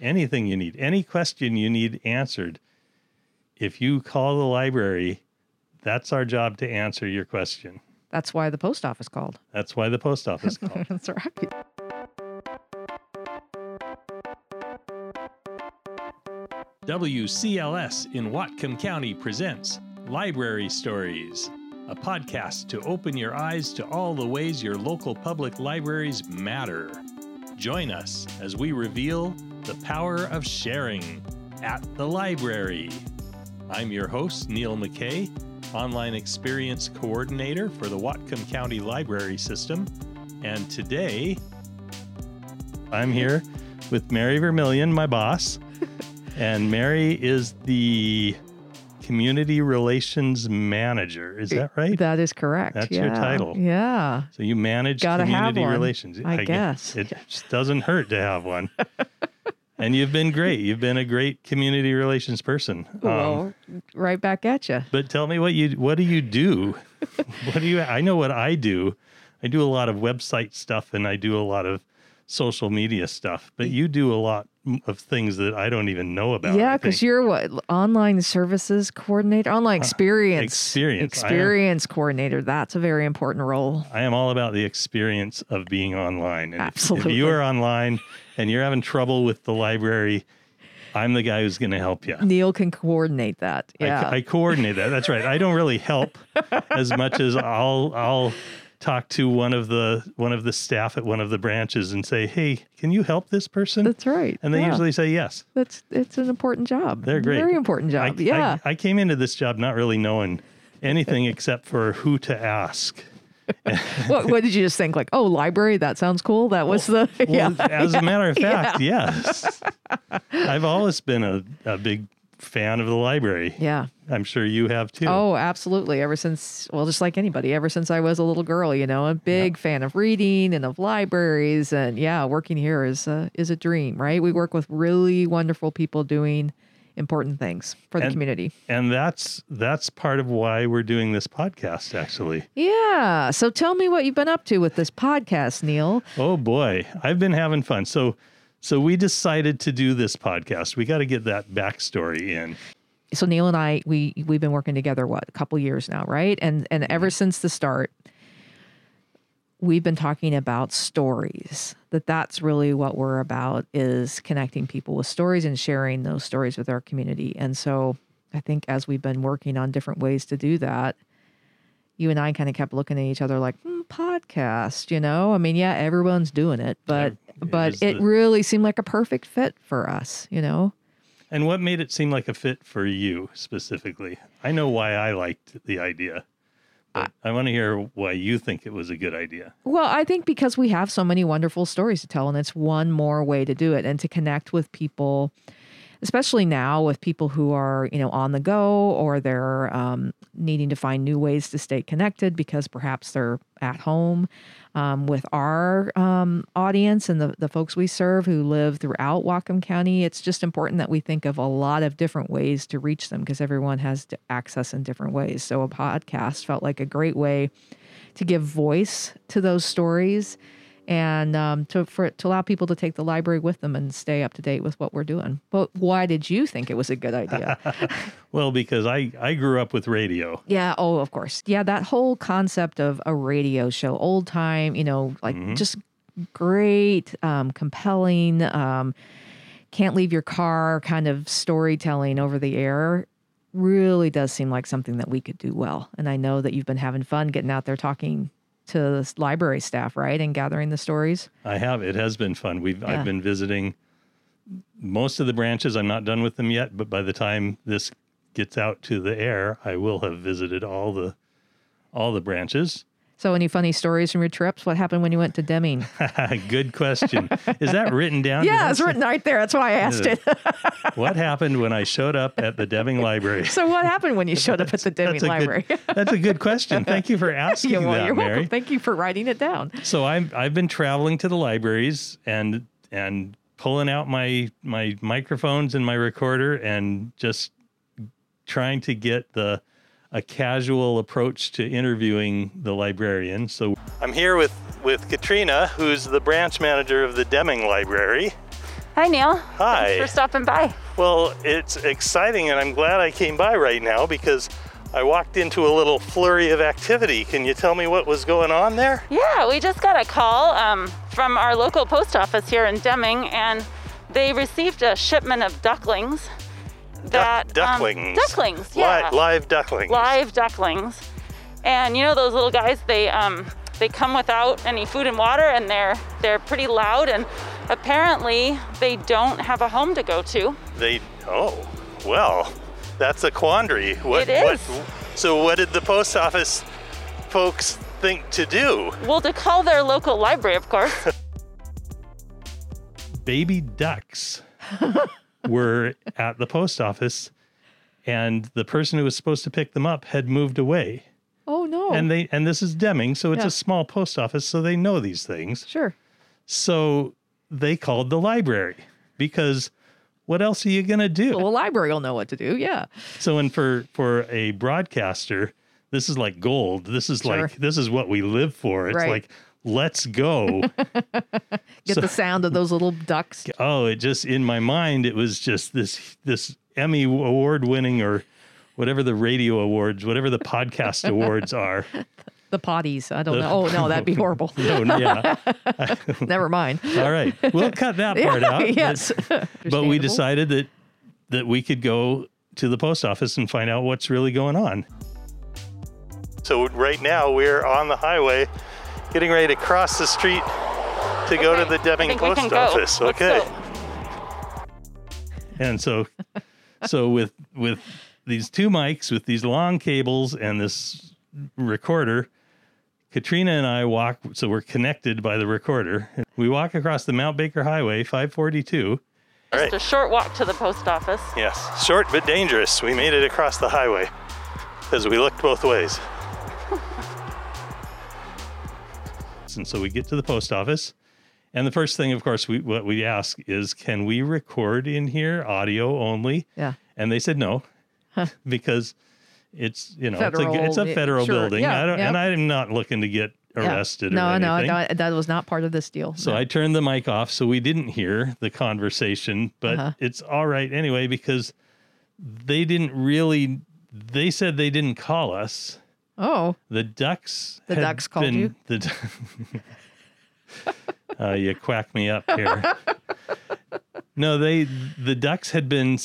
anything you need, any question you need answered, if you call the library, that's our job to answer your question. That's why the post office called. That's why the post office called. That's right. WCLS in Whatcom County presents Library Stories, a podcast to open your eyes to all the ways your local public libraries matter. Join us as we reveal the power of sharing at the library. I'm your host, Neil McKay, Online Experience Coordinator for the Whatcom County Library System. And today, I'm here with Mary Vermillion, my boss. and Mary is the Community Relations Manager. Is that right? That is correct. That's your title. Yeah. So you manage Gotta community relations. I gue- guess. It just doesn't hurt to have one. and you've been great. You've been a great community relations person. Um, Well, right back at you. but tell me what you what do you do? what do you I know what I do. I do a lot of website stuff and I do a lot of social media stuff, but you do a lot of things that I don't even know about. Yeah, because you're what online services coordinator, online uh, experience, experience. I am- experience coordinator. That's a very important role. I am all about the experience of being online. And if- If, you are online and you're having trouble with the library, I'm the guy who's going to help you. Neil can coordinate that. I, Yeah, I coordinate that. That's right. I don't really help as much as I'll I'll talk to one of the one of the staff at one of the branches and say, "Hey, can you help this person?" that's right. and they Yeah. usually say yes. that's it's an important job. They're great. Very important I, job. yeah. I, I came into this job not really knowing anything except for who to ask. what, what did you just think? Like, oh, library. That sounds cool. That was the yeah. Well, as a matter of fact, yes. I've always been a, a big fan of the library. Yeah. I'm sure you have too. Oh, absolutely. Ever since, well, just like anybody, ever since I was a little girl, you know, a big fan of reading and of libraries, and yeah, working here is a, is a dream, right? We work with really wonderful people doing important things for the And- community. And that's that's part of why we're doing this podcast actually. Yeah. So tell me what you've been up to with this podcast, Neil. Oh boy, I've been having fun. So so we decided to do this podcast. We got to get that backstory in. So Neil and I, we we've been working together what a couple years now, right? And and ever since the start, we've been talking about stories. That that's really what we're about is connecting people with stories and sharing those stories with our community. And so I think as we've been working on different ways to do that, you and I kind of kept looking at each other like hmm, podcast. You know, I mean, yeah, everyone's doing it, but but is it the- really seemed like a perfect fit for us. You know. And what made it seem like a fit for you specifically? I know why I liked the idea. But I want to hear why you think it was a good idea. Well, I think because we have so many wonderful stories to tell, and it's one more way to do it and to connect with people, especially now with people who are, you know, on the go or they're um, needing to find new ways to stay connected because perhaps they're at home um, with our um, audience and the, the folks we serve who live throughout Whatcom County. It's just important that we think of a lot of different ways to reach them because everyone has access in different ways. So a podcast felt like a great way to give voice to those stories and um, to for to allow people to take the library with them and stay up to date with what we're doing. But why did you think it was a good idea? Well, because I, I grew up with radio. yeah. Oh, of course. Yeah. That whole concept of a radio show, old time, you know, like just great, um, compelling, um, can't leave your car kind of storytelling over the air really does seem like something that we could do well. And I know that you've been having fun getting out there talking to the library staff, right? And gathering the stories. I have. It has been fun. We've Yeah. I've been visiting most of the branches. I'm not done with them yet, but by the time this gets out to the air, I will have visited all the all the branches. So, any funny stories from your trips? What happened when you went to Deming? Good question. Is that written down? Yeah, it's written right there. That's why I asked it. What happened when I showed up at the Deming Library? so, what happened when you showed up at the Deming That's Library? good. That's a good question. Thank you for asking Yeah, well, that, you're Mary. welcome. Thank you for writing it down. So I'm I've been traveling to the libraries and and pulling out my my microphones and my recorder and just trying to get the a casual approach to interviewing the librarian. So I'm here with with Katrina, who's the branch manager of the Deming Library. Hi, Neil. Hi. Thanks for stopping by. Well, it's exciting, and I'm glad I came by right now because I walked into a little flurry of activity. Can you tell me what was going on there? Yeah, we just got a call um, from our local post office here in Deming, and they received a shipment of ducklings. That Duck- um, ducklings. ducklings, yeah, Li- live ducklings. live ducklings. And you know those little guys? They um, they come without any food and water, and they're they're pretty loud. And apparently they don't have a home to go to. They. Oh, well, that's a quandary. What, It is. What, so, what did the post office folks think to do? Well, to call their local library, of course. baby ducks were at the post office and the person who was supposed to pick them up had moved away Oh no. and they and this is deming so it's Yeah. a small post office so they know these things sure. so they called the library because what else are you going to do Well, the library will know what to do. Yeah. so and for for a broadcaster this is like gold this is Sure. like this is what we live for it's Right. like let's go Get So- the sound of those little ducks. oh it just in my mind it was just this this emmy award winning or whatever the radio awards whatever the podcast awards are The potties. I don't The- know. Oh no, that'd be horrible. no yeah Never mind. all right we'll cut that part out but- yes. but we decided that that we could go to the post office and find out what's really going on so right now we're on the highway getting ready to cross the street to go to the I Deming post can go. office okay. And so, so with with these two mics, with these long cables, and this recorder, Katrina and I walk. So we're connected by the recorder. We walk across the Mount Baker Highway, 542. Just right. a short walk to the post office. Yes, short but dangerous. We made it across the highway because we looked both ways. And so we get to the post office. And the first thing, of course, we what we ask is, can we record in here audio only? Yeah. And they said no, because it's you know it's a Federal, it's a yeah, federal sure, building. yeah, I don't, yeah. and I'm not looking to get Yeah. arrested No, or no, anything. no, that was not part of this deal. So No. I turned the mic off so we didn't hear the conversation, but Uh-huh. it's all right anyway because they didn't really they said they didn't call us. Oh, The ducks The had ducks called been- you? The du- uh, you quack me up here. no, they the ducks had been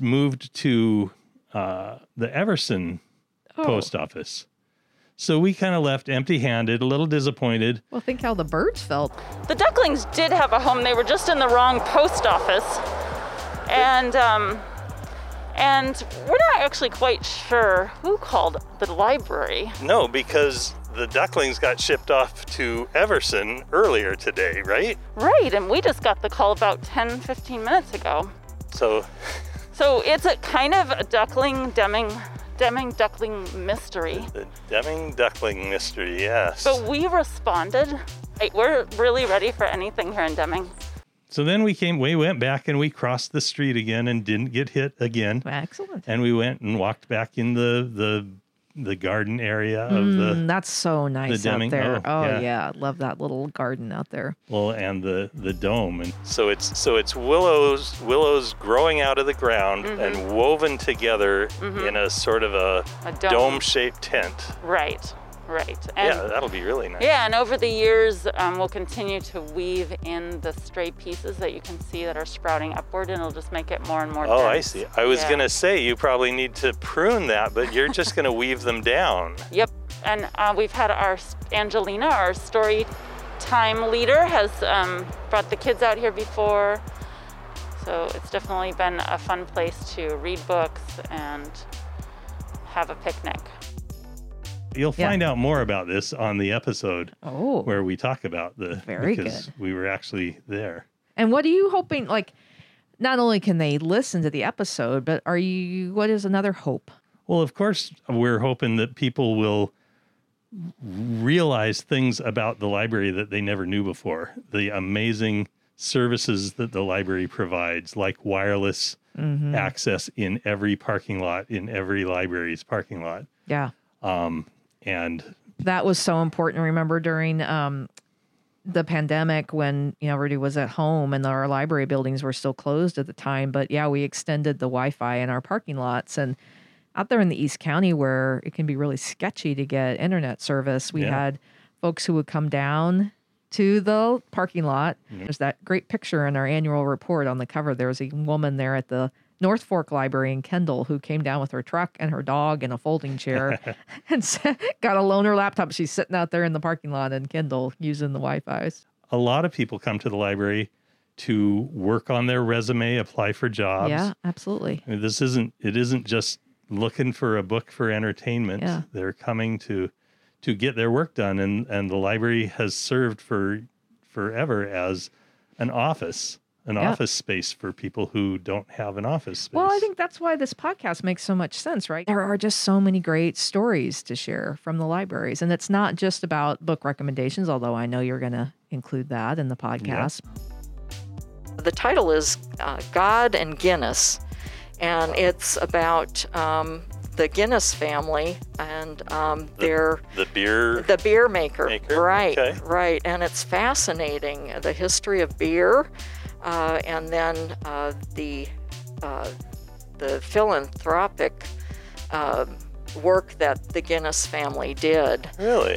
moved to uh, the Everson oh. post office. So we kind of left empty-handed, a little disappointed. Well, think how the birds felt. The ducklings did have a home. They were just in the wrong post office, and um, and we're not actually quite sure who called the library. No, because the ducklings got shipped off to Everson earlier today, right? Right, and we just got the call about 10, 15 minutes ago. So, So it's a kind of a duckling Deming Deming duckling mystery. the Deming duckling mystery, yes. But we responded. We're really ready for anything here in Deming. So then we came, we went back and we crossed the street again and didn't get hit again. Excellent. And we went and walked back in the the the garden area of the Mm, that's so nice out there. oh, Oh, yeah. yeah. love that little garden out there. well and the the dome and so it's so it's willows willows growing out of the ground and woven together in a sort of a, A dome. dome shaped tent. Right, right. And yeah, that'll be really nice. Yeah, and over the years, um, we'll continue to weave in the stray pieces that you can see that are sprouting upward, and it'll just make it more and more. Oh, I see. I was Yeah. gonna say you probably need to prune that, but you're just gonna weave them down. Yep, and uh, we've had our Angelina, our story time leader, has um, brought the kids out here before, so it's definitely been a fun place to read books and have a picnic. You'll Yeah. find out more about this on the episode Oh. where we talk about the Very because good. we were actually there. And what are you hoping? Like, not only can they listen to the episode, but are you? What is another hope? Well, of course, we're hoping that people will realize things about the library that they never knew before. The amazing services that the library provides, like wireless Mm-hmm. access in every parking lot, in every library's parking lot. Yeah, Um, and that was so important. Remember during um, the pandemic when you know everybody was at home and our library buildings were still closed at the time. But yeah, we extended the Wi-Fi in our parking lots and out there in the East County where it can be really sketchy to get internet service. We Yeah. had folks who would come down to the parking lot. There's that great picture in our annual report on the cover. There was a woman there at the North Fork Library in Kendall who came down with her truck and her dog and a folding chair and got a loaner laptop. She's sitting out there in the parking lot in Kendall using the Wi-Fi. A lot of people come to the library to work on their resume, apply for jobs. Yeah, absolutely. I mean, this isn't it isn't just looking for a book for entertainment. Yeah. They're coming to to get their work done and and the library has served for forever as an office, an Yeah. office space for people who don't have an office space. Well, I think that's why this podcast makes so much sense, right? There are just so many great stories to share from the libraries. And it's not just about book recommendations, although I know you're going to include that in the podcast. The title is uh, God and Guinness, and it's about um, the Guinness family and um, their the beer the beer maker. Maker, Right, okay. right, and it's fascinating the history of beer, uh, and then uh, the uh, the philanthropic uh, work that the Guinness family did. really.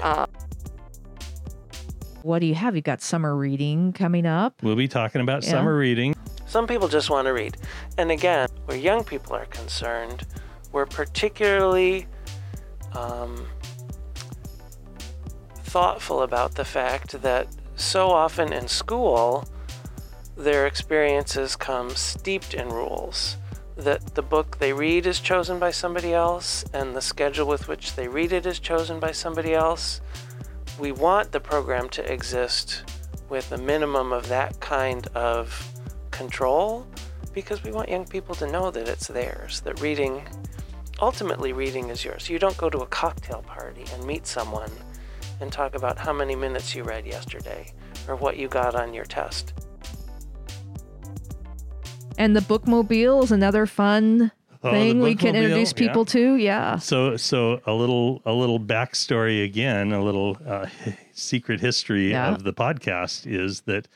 What do you have? You've got summer reading coming up. we'll be talking about Yeah. summer reading. Some people just want to read. And again, where young people are concerned, we're particularly um, thoughtful about the fact that so often in school, their experiences come steeped in rules. That the book they read is chosen by somebody else, and the schedule with which they read it is chosen by somebody else. We want the program to exist with a minimum of that kind of control because we want young people to know that it's theirs, that reading, ultimately, reading is yours. You don't go to a cocktail party and meet someone and talk about how many minutes you read yesterday or what you got on your test. And the bookmobile is another fun Oh, thing we can introduce yeah. people to. Yeah. So, so a little, a little backstory again, a little uh, secret history Yeah. of the podcast is that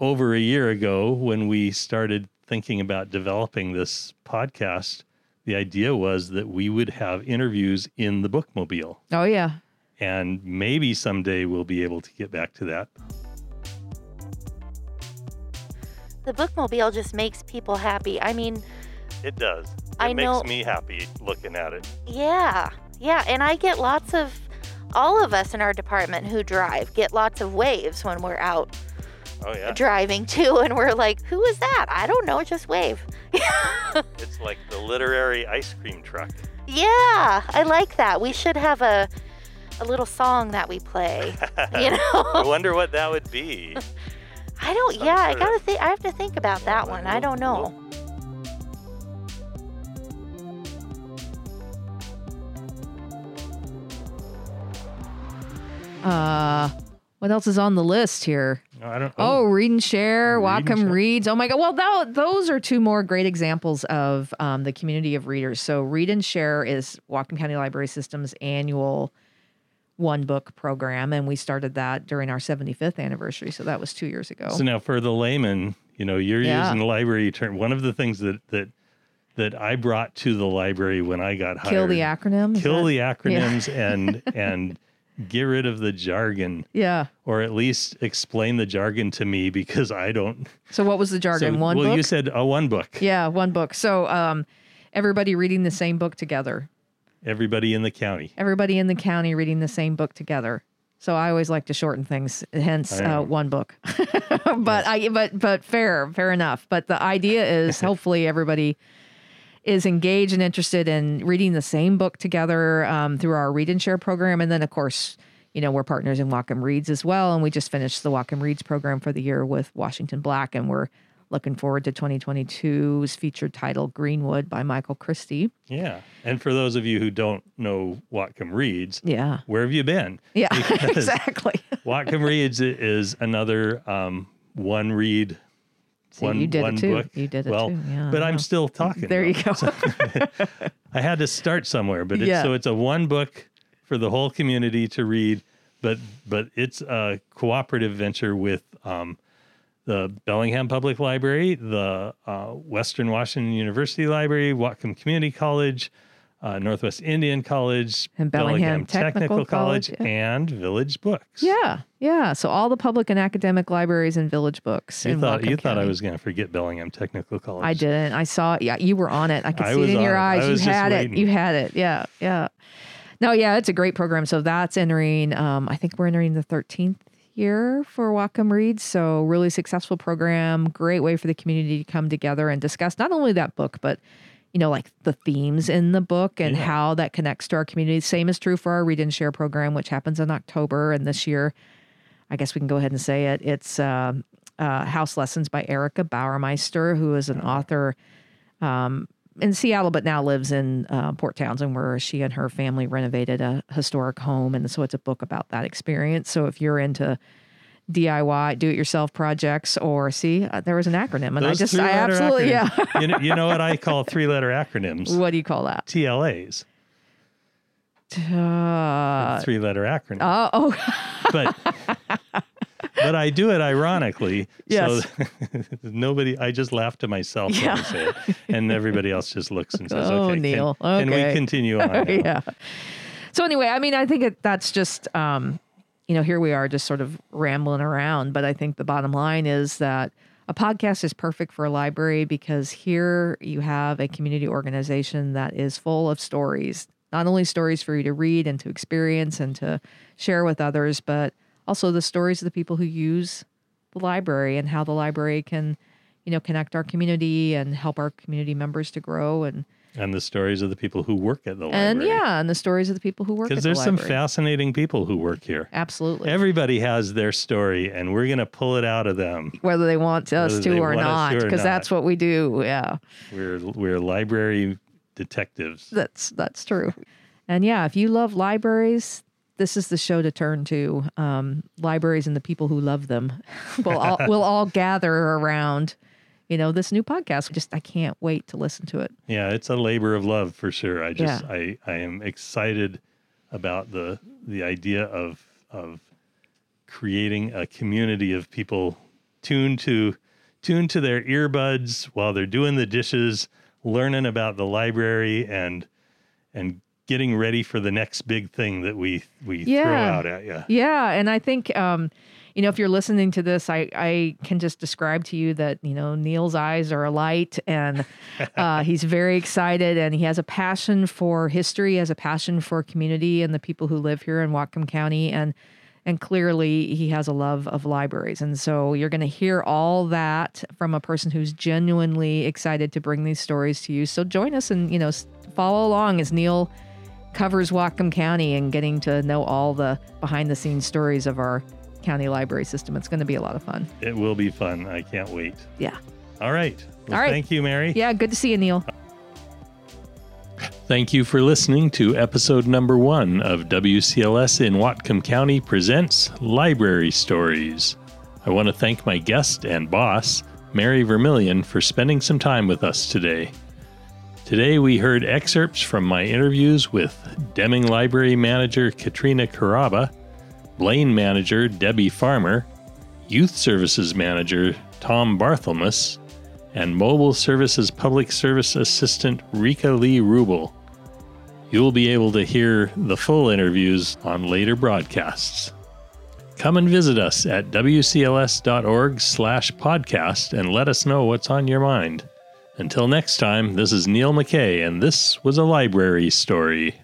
over a year ago, when we started thinking about developing this podcast, the idea was that we would have interviews in the bookmobile, Oh, yeah. and maybe someday we'll be able to get back to that. The bookmobile just makes people happy. I mean, It does. It I makes know- me happy looking at it. yeah, yeah. And I get lots of, all of us in our department who drive get lots of waves when we're out Oh yeah, driving too. And we're like, who is that? I don't know, just wave. it's like the literary ice cream truck. yeah, I like that. We should have a, a little song that we play. You know? I wonder what that would be. I don't, yeah, I gotta think, I have to think about that one. I don't know. Uh, what else is on the list here? No, I don't. Oh, read and share, Read and Whatcom share. reads. Oh my God. Well, tho- those are two more great examples of um, the community of readers. So, read and share is Whatcom County Library System's annual one book program, and we started that during our 75th anniversary. So that was two years ago. So now for the layman, you know, you're Yeah. using library term. One of the things that that that I brought to the library when I got hired. Kill the acronyms Kill that- the acronyms and and get rid of the jargon, Yeah. or at least explain the jargon to me because I don't. So what was the jargon? So, one well, book. you said a one book. yeah, one book. So um, everybody reading the same book together. Everybody in the county. Everybody in the county reading the same book together. So I always like to shorten things, hence uh, one book. but I but but fair, fair enough. But the idea is hopefully everybody is engaged and interested in reading the same book together um, through our read and share program, and then of course. You know, we're partners in Whatcom Reads as well. And we just finished the Whatcom Reads program for the year with Washington Black. And we're looking forward to 2022's featured title, Greenwood by Michael Christie. Yeah. And for those of you who don't know Whatcom Reads, Yeah. where have you been? Yeah, Because- exactly. Whatcom Reads is another um, one read See, one, you did one it too. book. You did it well, too. Yeah, but I'm still talking. There you go. I had to start somewhere, but it's, Yeah. so it's a one book for the whole community to read but but it's a cooperative venture with um, the Bellingham Public Library, the uh, Western Washington University Library, Whatcom Community College, uh, Northwest Indian College, And Bellingham Technical College, yeah. and Village Books. Yeah, yeah. So all the public and academic libraries and Village Books. You thought you Whatcom thought I was going to forget Bellingham Technical College. I didn't. I saw. Yeah, you were on it. I could I see it in your it. Eyes. You had it. You had it. Yeah, yeah. No, yeah, it's a great program. So that's entering. Um, I think we're entering the thirteenth year for Whatcom Reads. So really successful program. Great way for the community to come together and discuss not only that book, but you know, like the themes in the book and Yeah. how that connects to our community. Same is true for our Read and Share program, which happens in October. And this year, I guess we can go ahead and say it. It's um uh, House Lessons by Erica Bauermeister, who is an author um, in Seattle, but now lives in uh, Port Townsend, where she and her family renovated a historic home. And so it's a book about that experience. So if you're into DIY, do it yourself projects, or see, uh, there was an acronym, and I just, I absolutely, acronyms. yeah. you, know, you know what I call three letter acronyms? what do you call that? TLAs. Uh, three letter acronym. oh, oh, but but I do it ironically. Yes. So nobody I just laugh to myself Yeah. when I say it. And everybody else just looks and says, Oh, Okay, can- Neil. Can, we continue on? yeah. So anyway, I mean, I think it, that's just, um, you know, here we are just sort of rambling around. But I think the bottom line is that a podcast is perfect for a library because here you have a community organization that is full of stories, not only stories for you to read and to experience and to share with others, but also the stories of the people who use the library and how the library can, you know, connect our community and help our community members to grow and And the stories of the people who work at the library. and yeah, and the stories of the people who work at Because the there's some fascinating people who work here. Absolutely. Everybody has their story, and we're going to pull it out of them. Whether they want us to or not, because that's what we do. Yeah, We're we're library detectives. that's that's true. And yeah, if you love libraries, this is the show to turn to. Um, libraries and the people who love them. we'll all we'll all gather around. You know this new podcast. Just I can't wait to listen to it. Yeah, it's a labor of love for sure. I just Yeah. I I am excited about the the idea of of creating a community of people tuned to tuned to their earbuds while they're doing the dishes, learning about the library and and getting ready for the next big thing that we we throw out at you. Yeah, and I think um, you know if you're listening to this, I I can just describe to you that you know Neil's eyes are alight, and uh, he's very excited, and he has a passion for history, he has a passion for community and the people who live here in Whatcom County, and and clearly he has a love of libraries, and so you're going to hear all that from a person who's genuinely excited to bring these stories to you. So join us and you know follow along as Neil covers Whatcom County and getting to know all the behind the scenes stories of our county library system. It's going to be a lot of fun. It will be fun. I can't wait. Yeah. All right. Well, All right. Thank you, Mary. Yeah, good to see you, Neil. Thank you for listening to episode number one of WCLS in Whatcom County presents Library Stories. I want to thank my guest and boss, Mary Vermillion, for spending some time with us today. Today we heard excerpts from my interviews with Deming Library Manager Katrina Caraba, Blaine Manager Debbie Farmer, Youth Services Manager Tom Barthelmess, and Mobile Services Public Service Assistant Rika Lee Rubel. You'll be able to hear the full interviews on later broadcasts. Come and visit us at wcls.org slash podcast and let us know what's on your mind. Until next time, this is Neil McKay, and this was a library story.